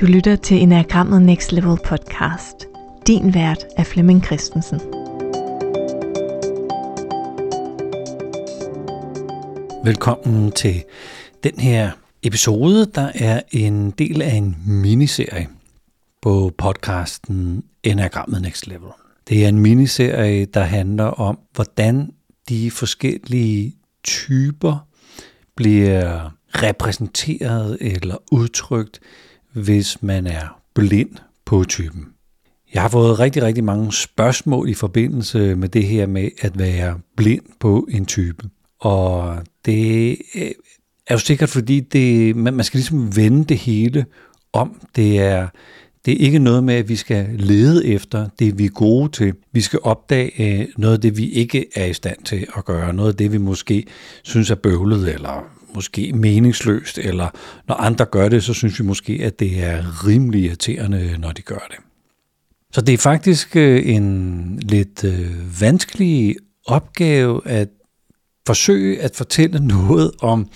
Du lytter til Enagrammet Next Level podcast. Din vært er Flemming Christensen. Velkommen til den her episode, der er en del af en miniserie på podcasten Enagrammet Next Level. Det er en miniserie, der handler om, hvordan de forskellige typer bliver repræsenteret eller udtrykt, hvis man er blind på typen. Jeg har fået rigtig, rigtig mange spørgsmål i forbindelse med det her med at være blind på en type. Og det øh, er jo sikkert, fordi det, man skal ligesom vende det hele om. Det er, det er ikke noget med, at vi skal lede efter det, vi er gode til. Vi skal opdage øh, noget af det, vi ikke er i stand til at gøre. Noget af det, vi måske synes er bøvlet, eller måske meningsløst, eller når andre gør det, så synes vi måske, at det er rimelig irriterende, når de gør det. Så det er faktisk øh, en lidt øh, vanskelig opgave at forsøge at fortælle noget om,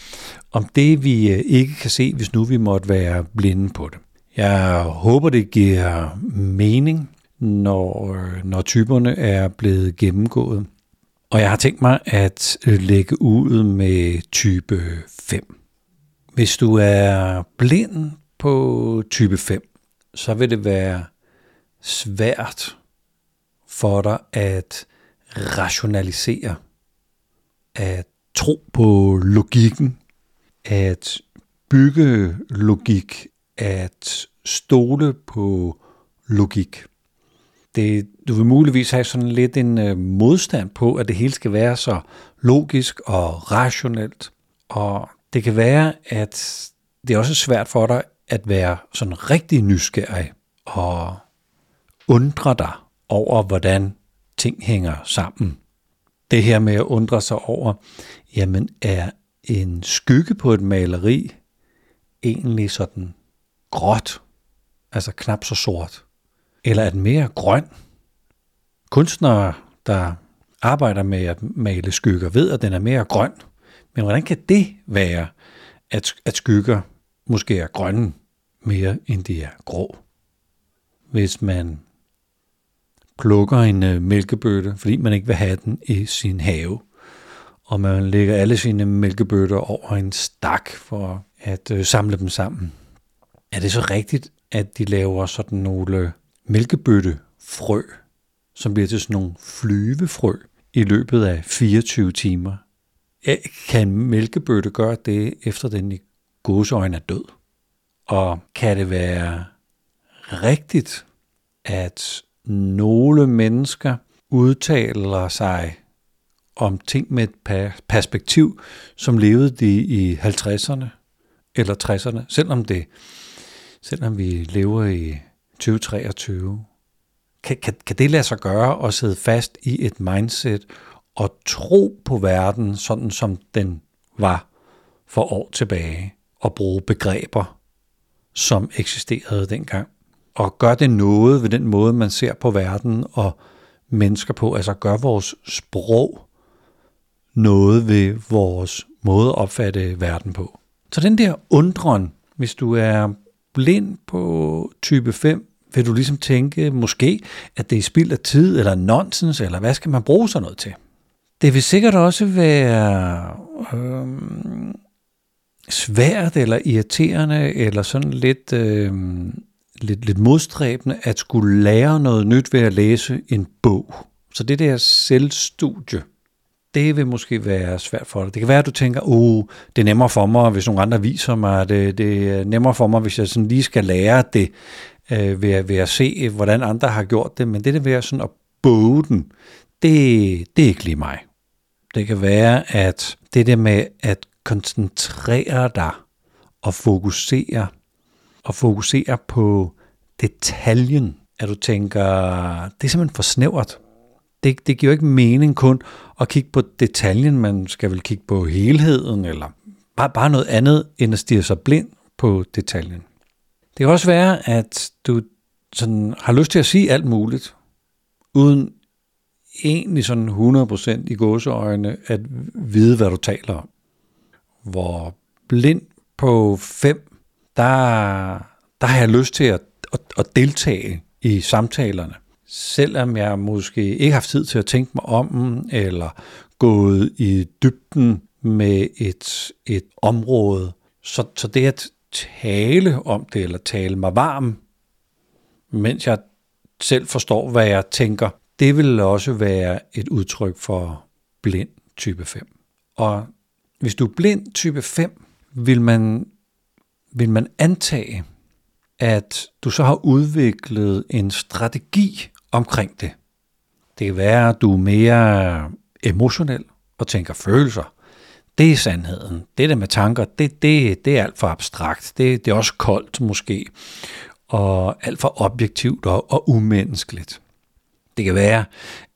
om det, vi øh, ikke kan se, hvis nu vi måtte være blinde på det. Jeg håber, det giver mening, når, når typerne er blevet gennemgået. Og jeg har tænkt mig at øh, lægge ud med type 5. Hvis du er blind på type 5, så vil det være svært for dig at rationalisere, at tro på logikken, at bygge logik, at stole på logik. Det, du vil muligvis have sådan lidt en øh, modstand på, at det hele skal være så logisk og rationelt. Og det kan være, at det er også svært for dig at være sådan rigtig nysgerrig og undre dig over, hvordan ting hænger sammen. Det her med at undre sig over, jamen er en skygge på et maleri egentlig sådan gråt, altså knap så sort, eller er den mere grøn? Kunstnere, der arbejder med at male skygger, ved, at den er mere grøn. Men hvordan kan det være, at, at skygger måske er grønne mere, end de er grå? Hvis man plukker en øh, mælkebøtte, fordi man ikke vil have den i sin have, og man lægger alle sine mælkebøtter over en stak for at øh, samle dem sammen. Er det så rigtigt, at de laver sådan nogle mælkebøttefrø, som bliver til sådan nogle flyvefrø i løbet af 24 timer? Kan en mælkebøtte gøre det, efter den i godsøjne er død? Og kan det være rigtigt, at nogle mennesker udtaler sig om ting med et perspektiv, som levede de i 50'erne eller 60'erne, selvom det, selvom vi lever i 2023. Kan, kan, kan det lade sig gøre at sidde fast i et mindset og tro på verden, sådan som den var for år tilbage, og bruge begreber, som eksisterede dengang? og gør det noget ved den måde, man ser på verden og mennesker på? Altså gør vores sprog noget ved vores måde at opfatte verden på? Så den der undren, hvis du er blind på type 5, vil du ligesom tænke måske, at det er spild af tid, eller nonsens, eller hvad skal man bruge sådan noget til? Det vil sikkert også være øh, svært, eller irriterende, eller sådan lidt øh, lidt, lidt modstræbende at skulle lære noget nyt ved at læse en bog. Så det der selvstudie, det vil måske være svært for dig. Det kan være, at du tænker, oh, det er nemmere for mig, hvis nogle andre viser mig det. Det er nemmere for mig, hvis jeg sådan lige skal lære det øh, ved, at, ved at se, hvordan andre har gjort det. Men det der ved at, sådan at bøge den, det, det er ikke lige mig. Det kan være, at det der med at koncentrere dig og fokusere og fokusere på detaljen, at du tænker, det er simpelthen for snævert. Det, det giver jo ikke mening kun at kigge på detaljen, man skal vel kigge på helheden, eller bare, bare noget andet, end at stige sig blind på detaljen. Det kan også være, at du sådan har lyst til at sige alt muligt, uden egentlig sådan 100% i gåseøjne at vide, hvad du taler om. Hvor blind på fem der, der har jeg lyst til at, at, at deltage i samtalerne. Selvom jeg måske ikke har haft tid til at tænke mig om, eller gået i dybden med et, et område. Så, så det at tale om det, eller tale mig varm, mens jeg selv forstår, hvad jeg tænker, det vil også være et udtryk for blind type 5. Og hvis du er blind type 5, vil man, vil man antage, at du så har udviklet en strategi omkring det. Det kan være, at du er mere emotionel og tænker følelser. Det er sandheden. Det der med tanker, det, det, det er alt for abstrakt. Det, det er også koldt måske, og alt for objektivt og, og umenneskeligt. Det kan være,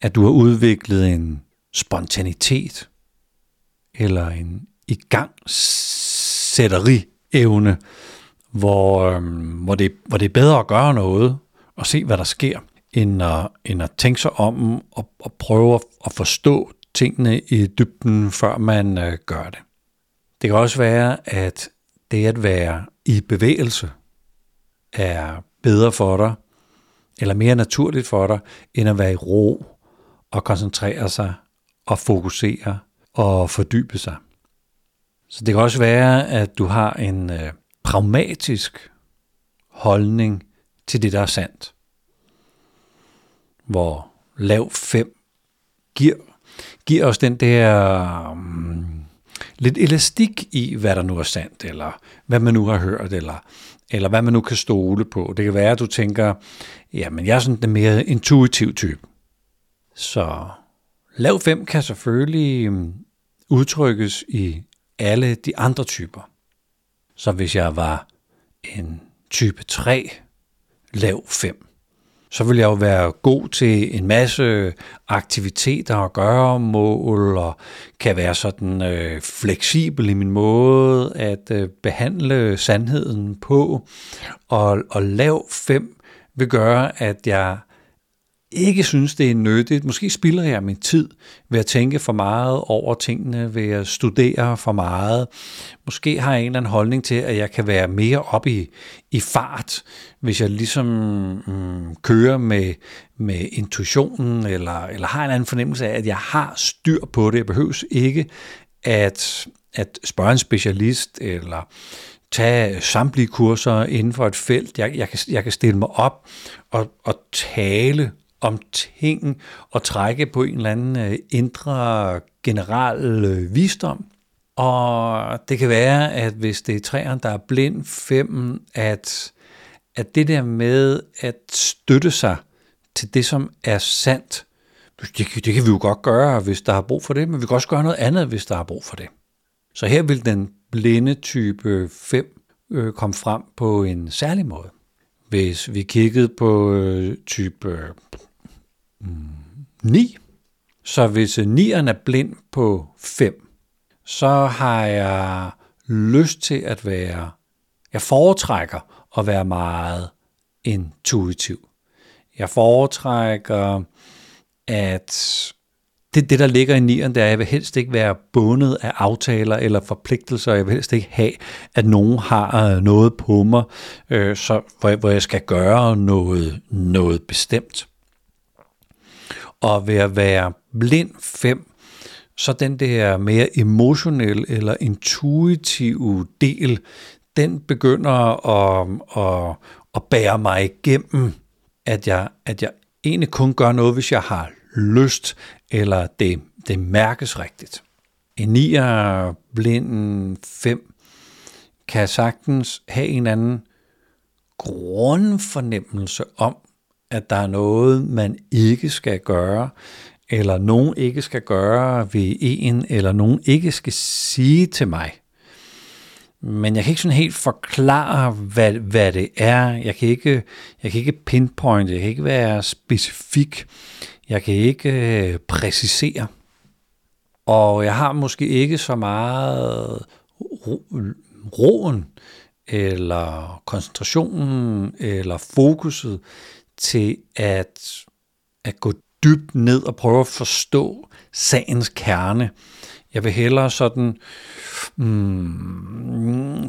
at du har udviklet en spontanitet, eller en igangsætteri-evne, hvor, øhm, hvor, det, hvor det er bedre at gøre noget og se, hvad der sker, end at, end at tænke sig om og, og prøve at, at forstå tingene i dybden, før man øh, gør det. Det kan også være, at det at være i bevægelse er bedre for dig, eller mere naturligt for dig, end at være i ro og koncentrere sig og fokusere og fordybe sig. Så det kan også være, at du har en øh, pragmatisk holdning til det, der er sandt. Hvor lav 5 giver, giver os den der um, lidt elastik i, hvad der nu er sandt, eller hvad man nu har hørt, eller, eller hvad man nu kan stole på. Det kan være, at du tænker, jamen jeg er sådan den mere intuitiv type. Så lav 5 kan selvfølgelig mm, udtrykkes i alle de andre typer. Så hvis jeg var en type 3, lav 5, så vil jeg jo være god til en masse aktiviteter og gøre mål, og kan være sådan øh, fleksibel i min måde at øh, behandle sandheden på. Og, og lav 5 vil gøre, at jeg ikke synes, det er nyttigt. Måske spilder jeg min tid ved at tænke for meget over tingene, ved at studere for meget. Måske har jeg en eller anden holdning til, at jeg kan være mere op i, i fart, hvis jeg ligesom mm, kører med, med intuitionen, eller, eller har en anden fornemmelse af, at jeg har styr på det. Jeg behøver ikke at, at spørge en specialist, eller tage samtlige kurser inden for et felt. Jeg, jeg, kan, jeg kan stille mig op og, og tale om ting og trække på en eller anden øh, indre general øh, visdom. Og det kan være, at hvis det er træerne, der er blind, fem, at, at det der med at støtte sig til det, som er sandt, det, det kan vi jo godt gøre, hvis der er brug for det, men vi kan også gøre noget andet, hvis der er brug for det. Så her vil den blinde type 5 øh, komme frem på en særlig måde. Hvis vi kiggede på øh, type øh, 9. Så hvis øh, 9'eren er blind på 5, så har jeg lyst til at være, jeg foretrækker at være meget intuitiv. Jeg foretrækker, at det, det der ligger i nieren, det er, at jeg vil helst ikke være bundet af aftaler eller forpligtelser. Jeg vil helst ikke have, at nogen har øh, noget på mig, øh, så, hvor, hvor jeg skal gøre noget, noget bestemt. Og ved at være blind 5, så den der mere emotionelle eller intuitive del, den begynder at, at, at bære mig igennem, at jeg, at jeg egentlig kun gør noget, hvis jeg har lyst, eller det, det mærkes rigtigt. En nier blinden 5 kan sagtens have en anden grundfornemmelse om, at der er noget, man ikke skal gøre, eller nogen ikke skal gøre ved en, eller nogen ikke skal sige til mig. Men jeg kan ikke sådan helt forklare, hvad, hvad det er. Jeg kan, ikke, jeg kan ikke pinpointe, jeg kan ikke være specifik. Jeg kan ikke øh, præcisere. Og jeg har måske ikke så meget roen, eller koncentrationen, eller fokuset til at, at gå dybt ned og prøve at forstå sagens kerne. Jeg vil hellere sådan mm,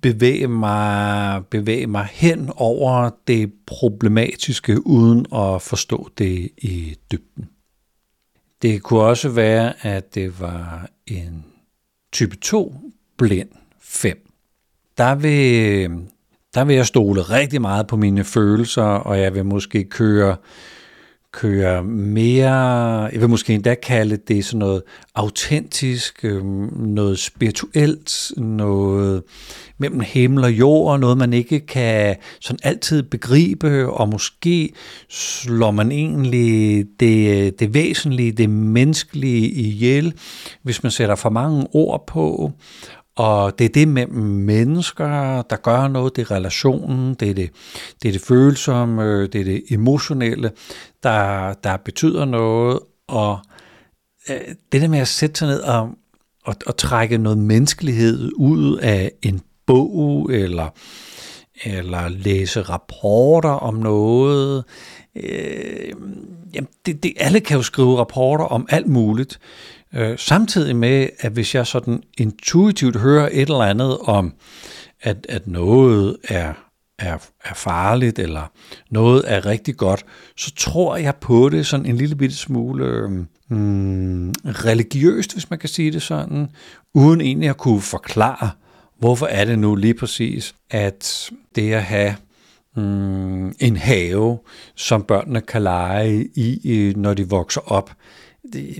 bevæge mig, bevæge mig hen over det problematiske, uden at forstå det i dybden. Det kunne også være, at det var en type 2 blind 5. Der vil, der vil jeg stole rigtig meget på mine følelser, og jeg vil måske køre køre mere, jeg vil måske endda kalde det sådan noget autentisk, øhm, noget spirituelt, noget mellem himmel og jord, noget man ikke kan sådan altid begribe, og måske slår man egentlig det, det væsentlige, det menneskelige ihjel, hvis man sætter for mange ord på, og det er det mellem mennesker, der gør noget, det er relationen, det er det, det, er det følsomme, det er det emotionelle, der, der betyder noget. Og øh, det der med at sætte sig ned og, og, og trække noget menneskelighed ud af en bog, eller, eller læse rapporter om noget, øh, jamen det, det, alle kan jo skrive rapporter om alt muligt, Øh, samtidig med, at hvis jeg sådan intuitivt hører et eller andet om, at, at noget er, er, er farligt, eller noget er rigtig godt, så tror jeg på det sådan en lille bitte smule mm, religiøst, hvis man kan sige det sådan, uden egentlig at kunne forklare, hvorfor er det nu lige præcis, at det at have mm, en have, som børnene kan lege i, når de vokser op, det,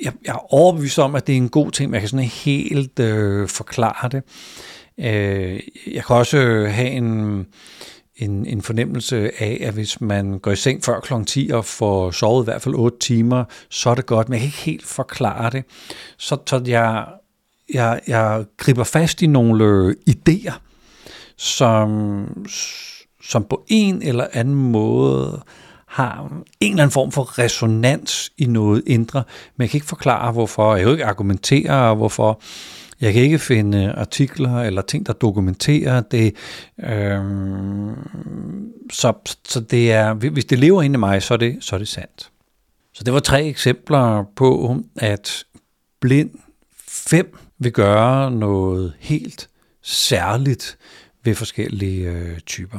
jeg, jeg er overbevist om, at det er en god ting, men jeg kan sådan helt øh, forklare det. Øh, jeg kan også øh, have en, en, en fornemmelse af, at hvis man går i seng før kl. 10 og får sovet i hvert fald 8 timer, så er det godt, men jeg kan ikke helt forklare det. Så, så jeg, jeg, jeg griber fast i nogle øh, idéer, som, som på en eller anden måde har en eller anden form for resonans i noget indre, men jeg kan ikke forklare hvorfor, jeg kan ikke argumentere hvorfor, jeg kan ikke finde artikler eller ting, der dokumenterer det. Øhm, så, så det er, hvis det lever inde i mig, så er det, så er det sandt. Så det var tre eksempler på, at blind 5 vil gøre noget helt særligt ved forskellige øh, typer.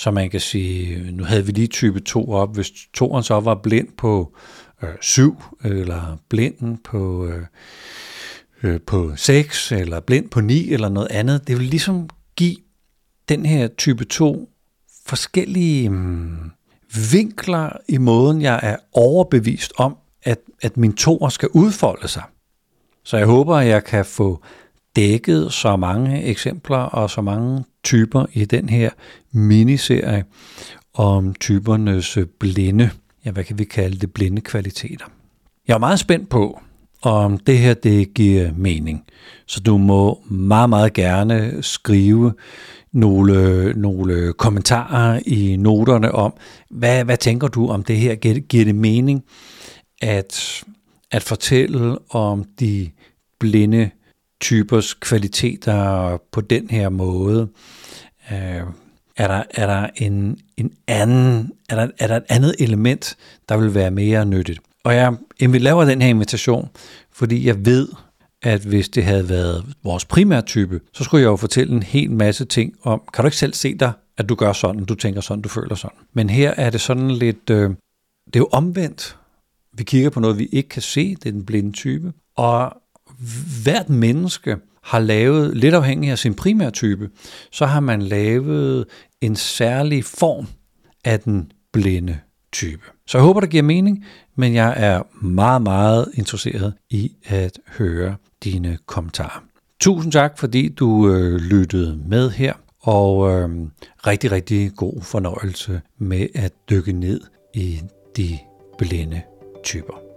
Så man kan sige, nu havde vi lige type 2 op, hvis toeren så var blind på øh, 7, eller blinden på, øh, øh, på 6, eller blind på 9, eller noget andet, det vil ligesom give den her type 2 forskellige mm, vinkler i måden, jeg er overbevist om, at, at min toer skal udfolde sig. Så jeg håber, at jeg kan få dækket så mange eksempler og så mange typer i den her miniserie om typernes blinde, ja hvad kan vi kalde det, blinde kvaliteter. Jeg er meget spændt på, om det her det giver mening. Så du må meget, meget gerne skrive nogle, nogle kommentarer i noterne om, hvad, hvad tænker du om det her? Giver, giver det mening at, at fortælle om de blinde typers kvaliteter på den her måde? Øh, er der, er der en, en anden, er der, er der et andet element, der vil være mere nyttigt? Og jeg, jeg laver den her invitation, fordi jeg ved, at hvis det havde været vores primære type, så skulle jeg jo fortælle en hel masse ting om, kan du ikke selv se dig, at du gør sådan, du tænker sådan, du føler sådan. Men her er det sådan lidt, øh, det er jo omvendt. Vi kigger på noget, vi ikke kan se, det er den blinde type. Og hvert menneske har lavet, lidt afhængig af sin primærtype, så har man lavet en særlig form af den blinde type. Så jeg håber, det giver mening, men jeg er meget, meget interesseret i at høre dine kommentarer. Tusind tak, fordi du øh, lyttede med her, og øh, rigtig, rigtig god fornøjelse med at dykke ned i de blinde typer.